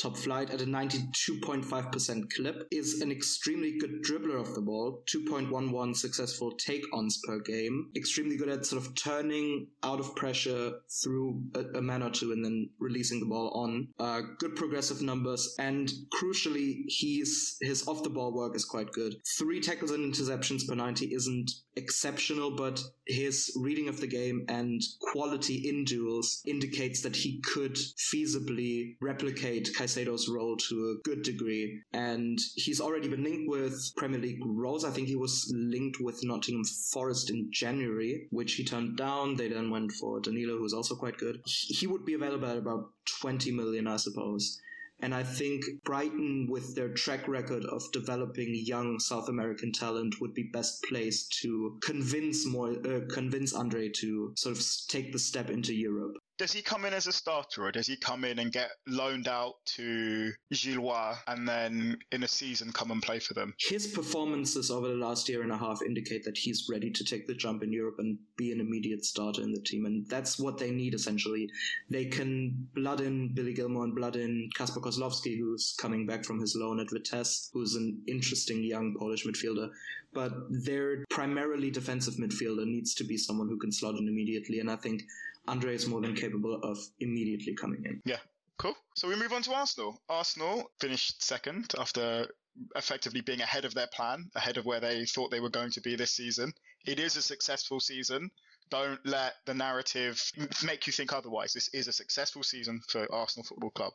top flight at a 92.5% clip, is an extremely good dribbler of the ball, 2.11 successful take ons per game, extremely good at sort of turning out of pressure through a, a man or two and then releasing the ball on. Uh, good progressive numbers, and crucially, he's his off the ball work is quite good. Three tackles and interceptions per 90 isn't exceptional, but his reading of the game and quality in duels indicates that he could feasibly replicate Caicedo's role to a good degree. And he's already been linked with Premier League roles. I think he was linked with Nottingham Forest in January, which he turned down. They then went for Danilo, who's also quite good. He would be available at about 20 million, I suppose. And I think Brighton, with their track record of developing young South American talent, would be best placed to convince more, uh, convince Andre to sort of take the step into Europe does he come in as a starter or does he come in and get loaned out to Gilloise and then in a season come and play for them? His performances over the last year and a half indicate that he's ready to take the jump in Europe and be an immediate starter in the team. And that's what they need essentially. They can blood in Billy Gilmour and blood in Kacper Kozłowski, who's coming back from his loan at Vitesse, who's an interesting young Polish midfielder but their primarily defensive midfielder needs to be someone who can slot in immediately. And I think Andre is more than capable of immediately coming in. Yeah, cool. So we move on to Arsenal. Arsenal finished second after effectively being ahead of their plan, ahead of where they thought they were going to be this season It is a successful season. Don't let the narrative make you think otherwise. This is a successful season for Arsenal Football Club.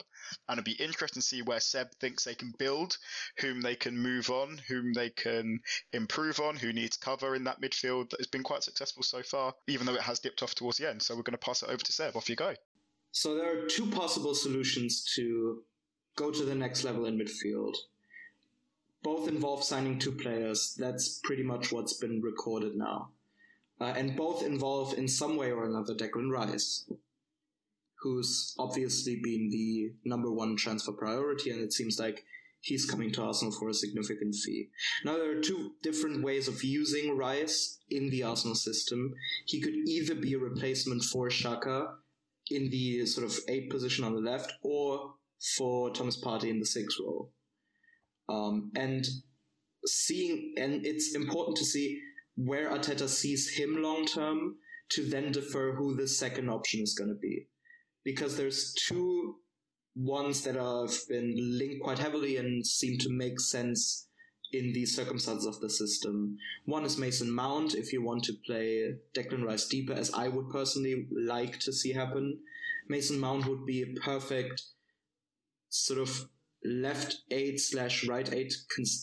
And it'll be interesting to see where Seb thinks they can build, whom they can move on, whom they can improve on, who needs cover in that midfield that has been quite successful so far, even though it has dipped off towards the end. So we're going to pass it over to Seb. Off you go. So there are two possible solutions to go to the next level in midfield. Both involve signing two players. That's pretty much what's been recorded now. Uh, and both involve in some way or another Declan Rice, who's obviously been the number one transfer priority, and it seems like he's coming to Arsenal for a significant fee. Now, there are two different ways of using Rice in the Arsenal system. He could either be a replacement for Xhaka in the sort of eight position on the left, or for Thomas Partey in the six role. Um, and seeing, and it's important to see where Arteta sees him long term to then defer who the second option is going to be. Because there's two ones that have been linked quite heavily and seem to make sense in the circumstances of the system. One is Mason Mount, if you want to play Declan Rice deeper, as I would personally like to see happen. Mason Mount would be a perfect sort of left eight slash right eight,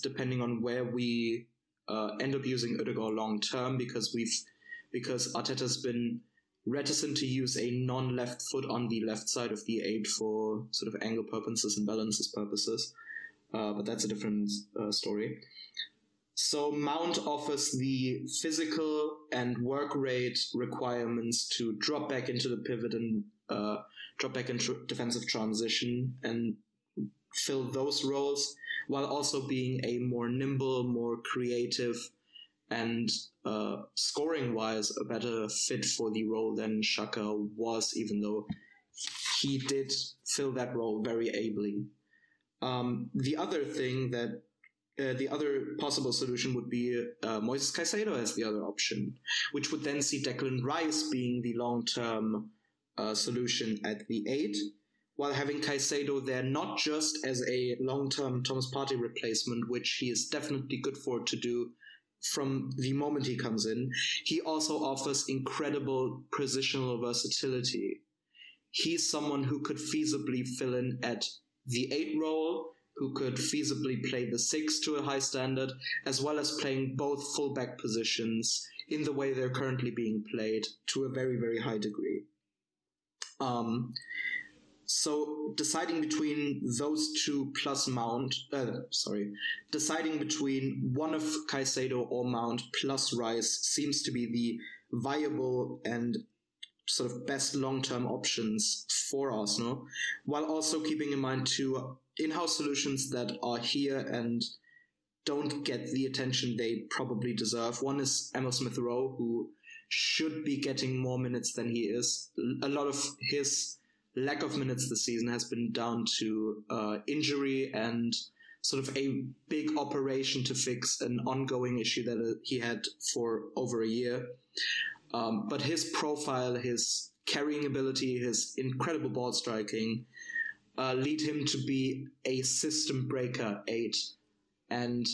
depending on where we uh, end up using Odegaard long term because we've because Arteta's been reticent to use a non-left foot on the left side of the eight for sort of angle purposes and balances purposes. Uh, but that's a different uh, story. So Mount offers the physical and work rate requirements to drop back into the pivot and uh, drop back into defensive transition and fill those roles while also being a more nimble, more creative, and uh, scoring wise, a better fit for the role than Xhaka was, even though he did fill that role very ably. Um, the other thing that uh, the other possible solution would be uh, Moises Caicedo as the other option, which would then see Declan Rice being the long term uh, solution at the eight, while having Caicedo there not just as a long-term Thomas Partey replacement, which he is definitely good for to do from the moment he comes in, he also offers incredible positional versatility. He's someone who could feasibly fill in at the eight role, who could feasibly play the six to a high standard, as well as playing both fullback positions in the way they're currently being played to a very, very high degree. Um, so deciding between those two plus Mount, uh, sorry, deciding between one of Caicedo or Mount plus Rice seems to be the viable and sort of best long-term options for Arsenal, while also keeping in mind two in-house solutions that are here and don't get the attention they probably deserve. One is Emil Smith Rowe, who should be getting more minutes than he is. A lot of his lack of minutes this season has been down to uh, injury and sort of a big operation to fix an ongoing issue that uh, he had for over a year. Um, but his profile, his carrying ability, his incredible ball striking uh, lead him to be a system breaker eight. And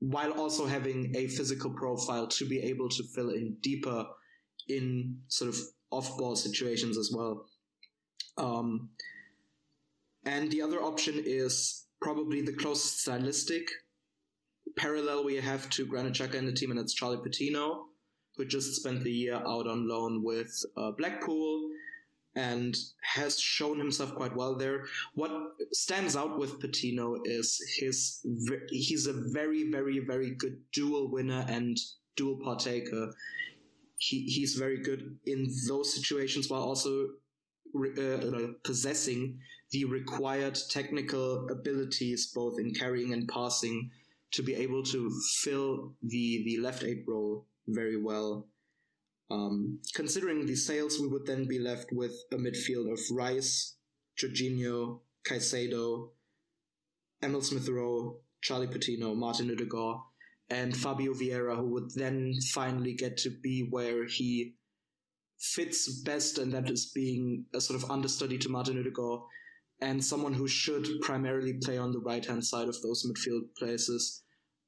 while also having a physical profile to be able to fill in deeper in sort of off ball situations as well. Um, and the other option is probably the closest stylistic parallel we have to Granit Xhaka in the team, and it's Charlie Patino, who just spent the year out on loan with uh, Blackpool and has shown himself quite well there. What stands out with Patino is his he's a very very very good dual winner and dual partaker. He he's very good in those situations while also uh, possessing the required technical abilities both in carrying and passing to be able to fill the the left eight role very well. Um, considering the sales, we would then be left with a midfield of Rice, Jorginho, Caicedo, Emil Smith Rowe, Charlie Patino, Martin Odegaard, and Fabio Vieira, who would then finally get to be where he fits best, and that is being a sort of understudy to Martin Odegaard and someone who should primarily play on the right hand side of those midfield places.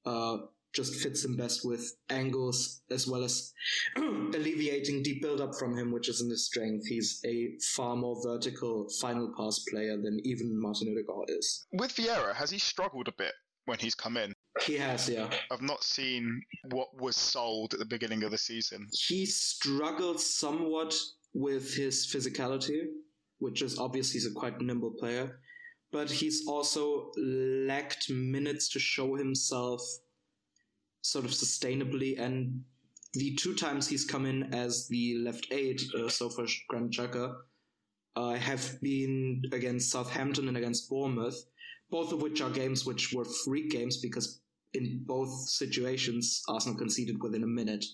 Uh, just fits him best with angles as well as alleviating deep build up from him, which isn't his strength. He's a far more vertical final pass player than even Martin Odegaard is. With Vieira, has he struggled a bit when he's come in? He has, yeah. I've not seen what was sold at the beginning of the season. He struggled somewhat with his physicality, which is obviously he's a quite nimble player, but he's also lacked minutes to show himself sort of sustainably. And the two times he's come in as the left aid, uh, so for Granit Xhaka, uh, have been against Southampton and against Bournemouth, both of which are games which were freak games because in both situations Arsenal conceded within a minute.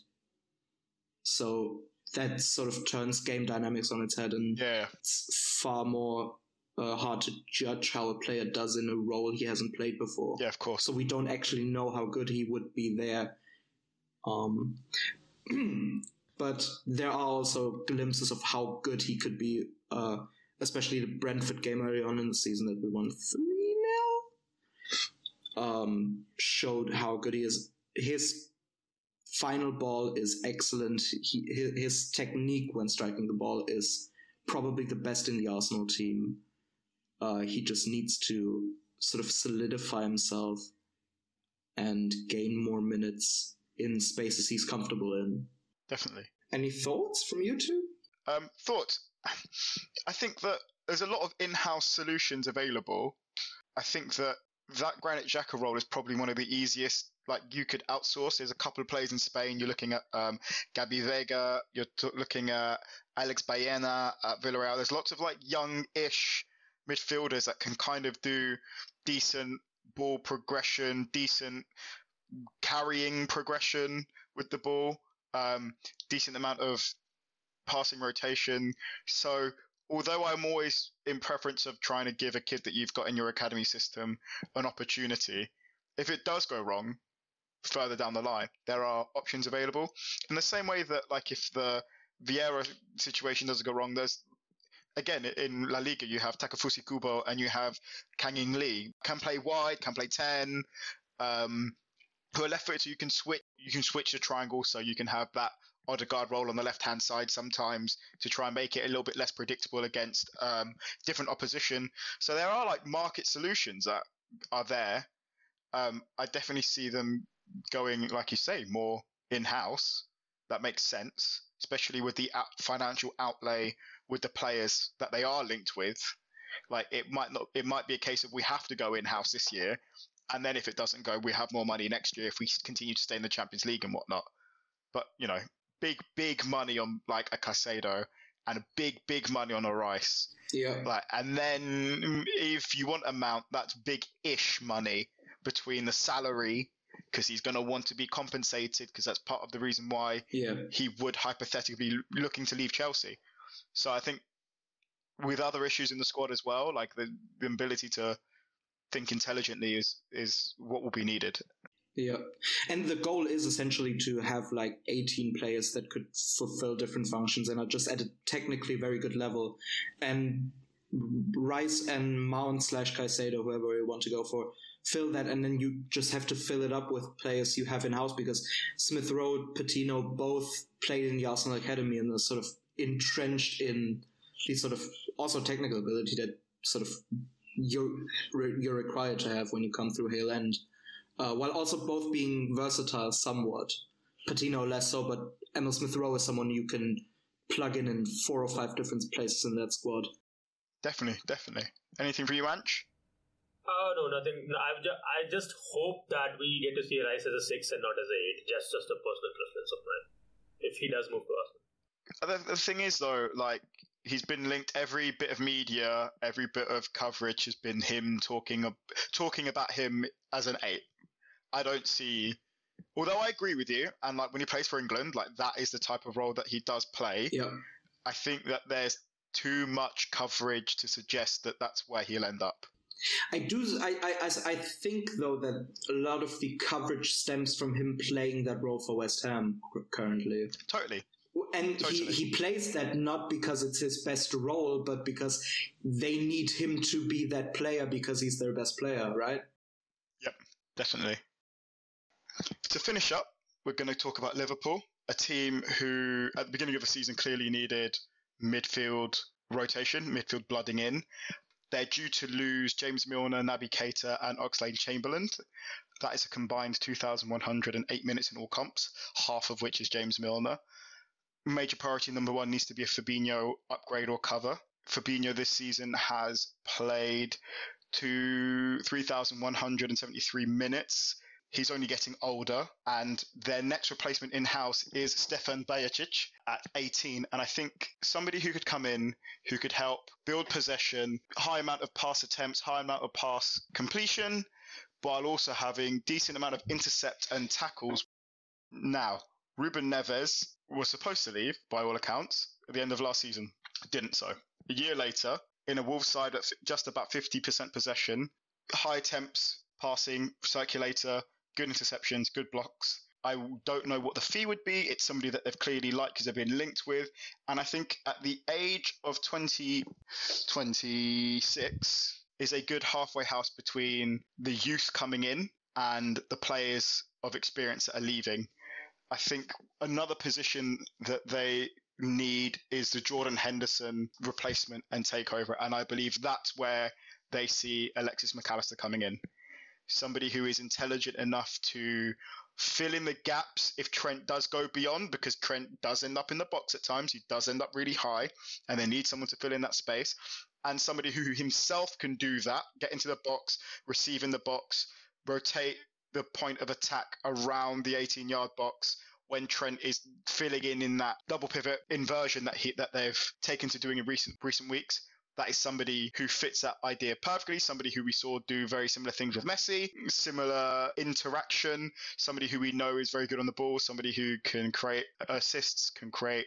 So that sort of turns game dynamics on its head, and Yeah. it's far more uh, hard to judge how a player does in a role he hasn't played before. Yeah, of course. So we don't actually know how good he would be there. Um, but there are also glimpses of how good he could be, uh, especially the Brentford game early on in the season that we won 3 0. Um, showed how good he is. His final ball is excellent. He, his, technique when striking the ball is probably the best in the Arsenal team. Uh, he just needs to sort of solidify himself and gain more minutes in spaces he's comfortable in. Definitely. Any thoughts from you two? Um, thoughts? I think that there's a lot of in-house solutions available. I think that that Granit Xhaka role is probably one of the easiest. Like you could outsource. There's a couple of players in Spain. You're looking at um, Gabri Veiga. You're t- looking at Alex Baena at Villarreal. There's lots of like young-ish midfielders that can kind of do decent ball progression, decent carrying progression with the ball, um, decent amount of passing rotation. So although I'm always in preference of trying to give a kid that you've got in your academy system an opportunity, if it does go wrong further down the line, there are options available. In the same way that like if the Vieira situation doesn't go wrong, there's again in La Liga you have Takefusa Kubo and you have Kang In Lee can play wide, can play ten. Um, who are left footed, so you can switch. You can switch the triangle, so you can have that Odegaard role on the left hand side sometimes to try and make it a little bit less predictable against um, different opposition. So there are like market solutions that are there. Um, I definitely see them going, like you say, more in house. That makes sense, especially with the financial outlay with the players that they are linked with. Like it might not, it might be a case of we have to go in house this year, and then if it doesn't go, we have more money next year if we continue to stay in the Champions League and whatnot. But you know, big big money on like a Caicedo and a big big money on a Rice. Yeah. Like, and then if you want a mount, that's big-ish money between the salary because he's going to want to be compensated because that's part of the reason why Yeah. he would hypothetically l- looking to leave Chelsea. So I think with other issues in the squad as well, like the, the ability to think intelligently is is what will be needed. Yeah. And the goal is essentially to have like 18 players that could fulfill different functions and are just at a technically very good level. And Rice and Mount slash Caicedo, whoever you want to go for, fill that. And then you just have to fill it up with players you have in house because Smith Rowe, Patino both played in the Arsenal Academy and are sort of entrenched in the sort of also technical ability that sort of you're, you're required to have when you come through Hale End uh, while also both being versatile somewhat. Patino less so, but Emil Smith Rowe is someone you can plug in in four or five different places in that squad. Definitely, definitely. Anything for you, Ansh? Oh no, nothing. No, I just, I just hope that we get to see Rice as a six and not as a eight. Just just a personal preference of mine. If he does move to Arsenal. The, the thing is, though, like he's been linked. Every bit of media, every bit of coverage has been him talking ab- talking about him as an eight. I don't see. Although I agree with you, and like when he plays for England, like that is the type of role that he does play. Yeah. I think that there's too much coverage to suggest that that's where he'll end up. I do. I, I, I- think though that a lot of the coverage stems from him playing that role for West Ham currently, Totally. and Totally. he, he plays that not because it's his best role, but because they need him to be that player because he's their best player, right? Yep, definitely. To finish up, we're going to talk about Liverpool, a team who at the beginning of the season clearly needed midfield rotation, midfield blooding in. They're due to lose James Milner, Naby Keita, and Oxlade Chamberlain. That is a combined 2,108 minutes in all comps, half of which is James Milner. Major priority number one needs to be a Fabinho upgrade or cover. Fabinho this season has played to 3,173 minutes. He's only getting older, and their next replacement in house is Stefan Bajcetic at 18. And I think somebody who could come in, who could help build possession, high amount of pass attempts, high amount of pass completion, while also having decent amount of intercept and tackles. Now, Ruben Neves was supposed to leave, by all accounts, at the end of last season. Didn't so. A year later, in a Wolves side at just about 50% possession, high attempts, passing, circulator, good interceptions, good blocks. I don't know what the fee would be. It's somebody that they've clearly liked because they've been linked with. And I think at the age of 20, 26 is a good halfway house between the youth coming in and the players of experience that are leaving. I think another position that they need is the Jordan Henderson replacement and takeover. And I believe that's where they see Alexis Mac Allister coming in. Somebody who is intelligent enough to fill in the gaps if Trent does go beyond, because Trent does end up in the box at times. He does end up really high, and they need someone to fill in that space. And somebody who himself can do that, get into the box, receive in the box, rotate the point of attack around the 18 yard box when Trent is filling in in that double pivot inversion that he that they've taken to doing in recent recent weeks. That is somebody who fits that idea perfectly. Somebody who we saw do very similar things with Messi, similar interaction. Somebody who we know is very good on the ball. Somebody who can create assists, can create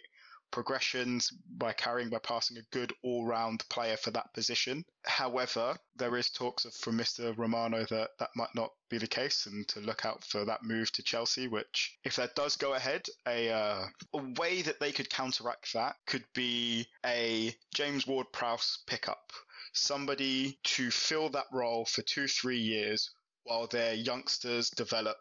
progressions by carrying, by passing a good all round player for that position. However, there is talks of from Mr. Romano that that might not be the case and to look out for that move to Chelsea, which, if that does go ahead, a, uh, a way that they could counteract that could be a James Ward Prowse pickup. Somebody to fill that role for two, three years while their youngsters develop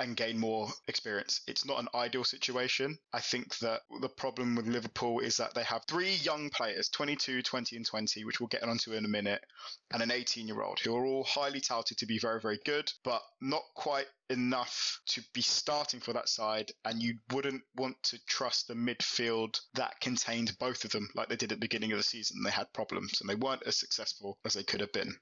and gain more experience. It's not an ideal situation. I think that the problem with Liverpool is that they have three young players 22, 20, and 20, which we'll get onto in a minute, and an 18 year old who are all highly touted to be very, very good, but not quite enough to be starting for that side. And you wouldn't want to trust a midfield that contained both of them like they did at the beginning of the season. They had problems and they weren't as successful as they could have been.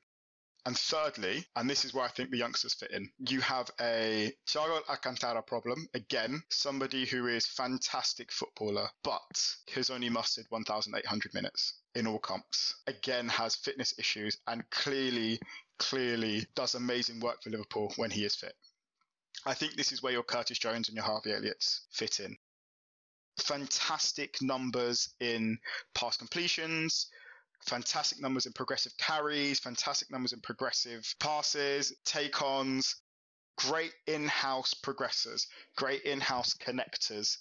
And thirdly, and this is where I think the youngsters fit in, you have a Thiago Alcantara problem. Again, somebody who is fantastic footballer, but has only mustered 1,800 minutes in all comps. Again, has fitness issues and clearly, clearly does amazing work for Liverpool when he is fit. I think this is where your Curtis Jones and your Harvey Elliott's fit in. Fantastic numbers in pass completions, fantastic numbers in progressive carries, fantastic numbers in progressive passes, take ons, great in house progressors, great in house connectors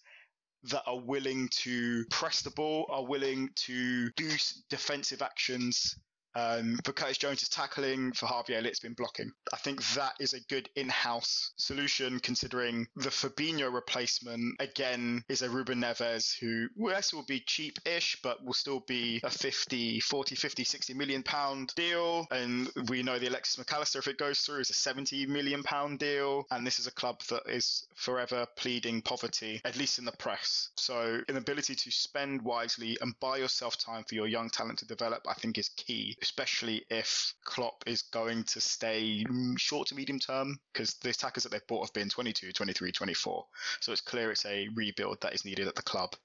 that are willing to press the ball, are willing to do defensive actions um, for Curtis Jones' is tackling, for Harvey Elliott's been blocking. I think that is a good in-house solution considering the Fabinho replacement, again, is a Ruben Neves who, yes, will be cheap-ish, but will still be a 50, 40, 50, 60 million pound deal. And we know the Alexis Mac Allister, if it goes through, is a 70 million pound deal. And this is a club that is forever pleading poverty, at least in the press. So an ability to spend wisely and buy yourself time for your young talent to develop, I think is key especially if Klopp is going to stay short to medium term, because the attackers that they've bought have been 22, 23, 24. So it's clear it's a rebuild that is needed at the club,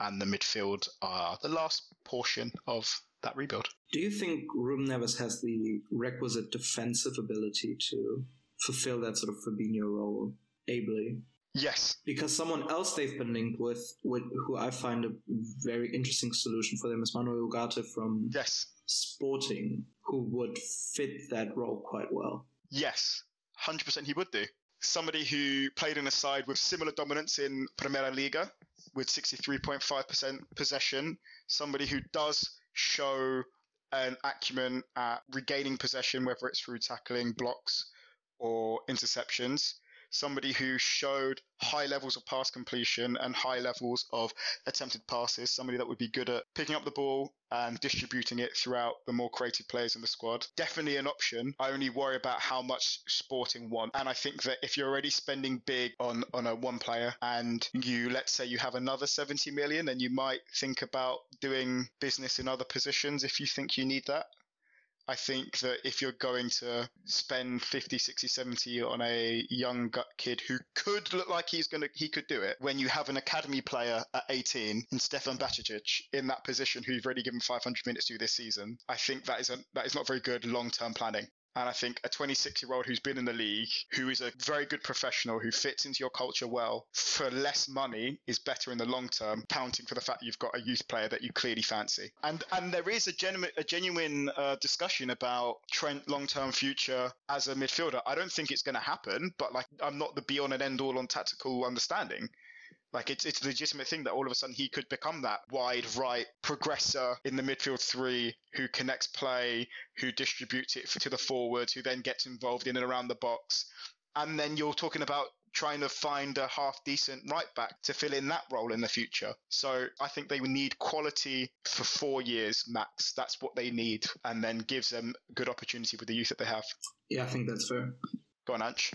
and the midfield are the last portion of that rebuild. Do you think Ruben Neves has the requisite defensive ability to fulfill that sort of Fabinho role ably? Yes. Because someone else they've been linked with, with who I find a very interesting solution for them is Manuel Ugarte from yes. Sporting, who would fit that role quite well. Yes, 100% he would do. Somebody who played in a side with similar dominance in Primeira Liga with 63.5% possession, somebody who does show an acumen at regaining possession, whether it's through tackling, blocks, or interceptions somebody who showed high levels of pass completion and high levels of attempted passes, somebody that would be good at picking up the ball and distributing it throughout the more creative players in the squad. Definitely an option. I only worry about how much Sporting want. And I think that if you're already spending big on, on a one player and you, let's say you have another 70 million, then you might think about doing business in other positions if you think you need that. I think that if you're going to spend 50, 60, 70 on a young kid who could look like he's going to, he could do it, when you have an academy player at 18 in Stefan Bajcetic in that position who you've already given 500 minutes to this season, I think that is a, that is not very good long-term planning. And I think a 26 year old who's been in the league, who is a very good professional, who fits into your culture well, for less money is better in the long term, counting for the fact you've got a youth player that you clearly fancy. And and there is a genuine a genuine uh, discussion about Trent long term future as a midfielder. I don't think it's going to happen, but like I'm not the be on and end all on tactical understanding. Like it's it's a legitimate thing that all of a sudden he could become that wide right progressor in the midfield three who connects play, who distributes it to the forwards, who then gets involved in and around the box. And then you're talking about trying to find a half decent right back to fill in that role in the future. So I think they need quality for four years max. That's what they need, and then gives them good opportunity with the youth that they have. Yeah, I think that's fair. Go on, Ansh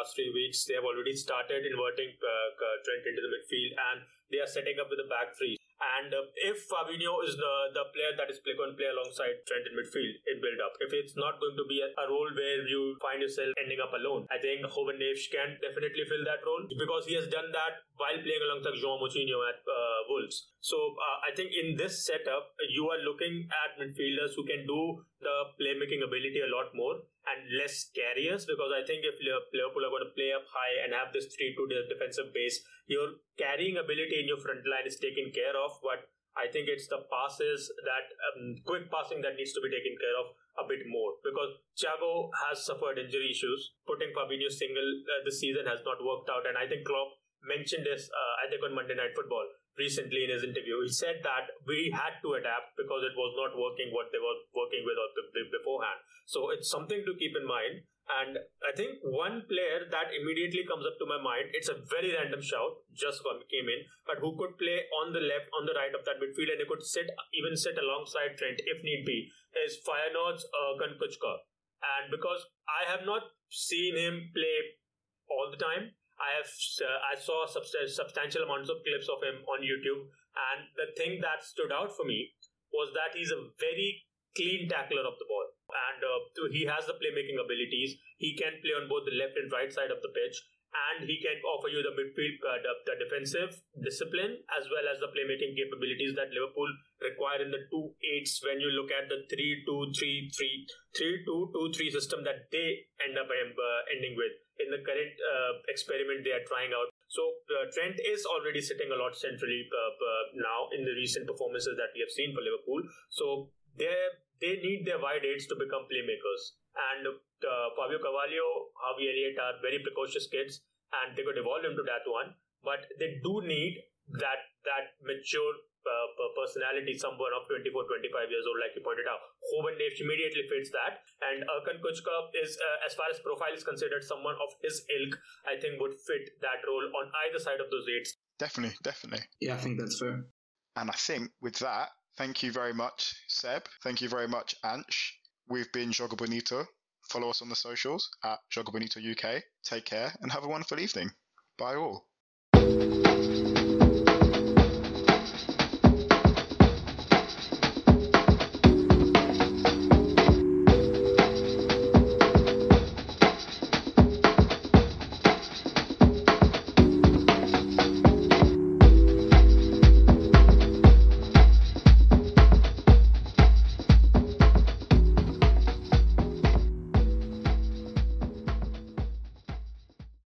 past three weeks, they have already started inverting uh, Trent into the midfield and they are setting up with a back three. And uh, if Fabinho is the, the player that is play, to play alongside Trent in midfield in build up, if it's not going to be a, a, role where you find yourself ending up alone, I think Ruben Neves can definitely fill that role because he has done that while playing alongside João Moutinho at uh, Wolves. So uh, I think in this setup, you are looking at midfielders who can do the playmaking ability a lot more and less carriers because I think if Liverpool are going to play up high and have this 3 2 defensive base, your carrying ability in your front line is taken care of, but I think it's the passes that um, quick passing that needs to be taken care of a bit more because Thiago has suffered injury issues. Putting Fabinho single uh, this season has not worked out, and I think Klopp mentioned this uh, I think on Monday Night Football recently in his interview. He said that we had to adapt because it was not working what they were working with beforehand. So it's something to keep in mind. And I think one player that immediately comes up to my mind, it's a very random shout, just came in, but who could play on the left, on the right of that midfield, and he could sit, even sit alongside Trent if need be, is Feyenoord's Orkun Kökçü. And because I have not seen him play all the time, I have uh, I saw substantial amounts of clips of him on YouTube, and the thing that stood out for me was that he's a very clean tackler of the ball and uh, he has the playmaking abilities. He can play on both the left and right side of the pitch, and he can offer you the midfield, uh, the, the, defensive discipline as well as the playmaking capabilities that Liverpool require in the two eights. When you look at the three two three three three two two three system that they end up uh, ending with in the current uh, experiment they are trying out. So uh, Trent is already sitting a lot centrally uh, now in the recent performances that we have seen for Liverpool. So they they need their wide aids to become playmakers. And Fabio Carvalho, Harvey Elliott are very precocious kids, and they could evolve into that one. But they do need that that mature uh, personality, someone of 24, 25 years old, like you pointed out. Ruben Neves immediately fits that. And Orkun Kökçü is, uh, as far as profile is considered, someone of his ilk, I think would fit that role on either side of those eights. Definitely, definitely. Yeah, I think that's fair. And I think with that, Thank you very much, Seb. Thank you very much, Ansh. We've been Jogo Bonito. Follow us on the socials at Jogo Bonito UK. Take care and have a wonderful evening. Bye all.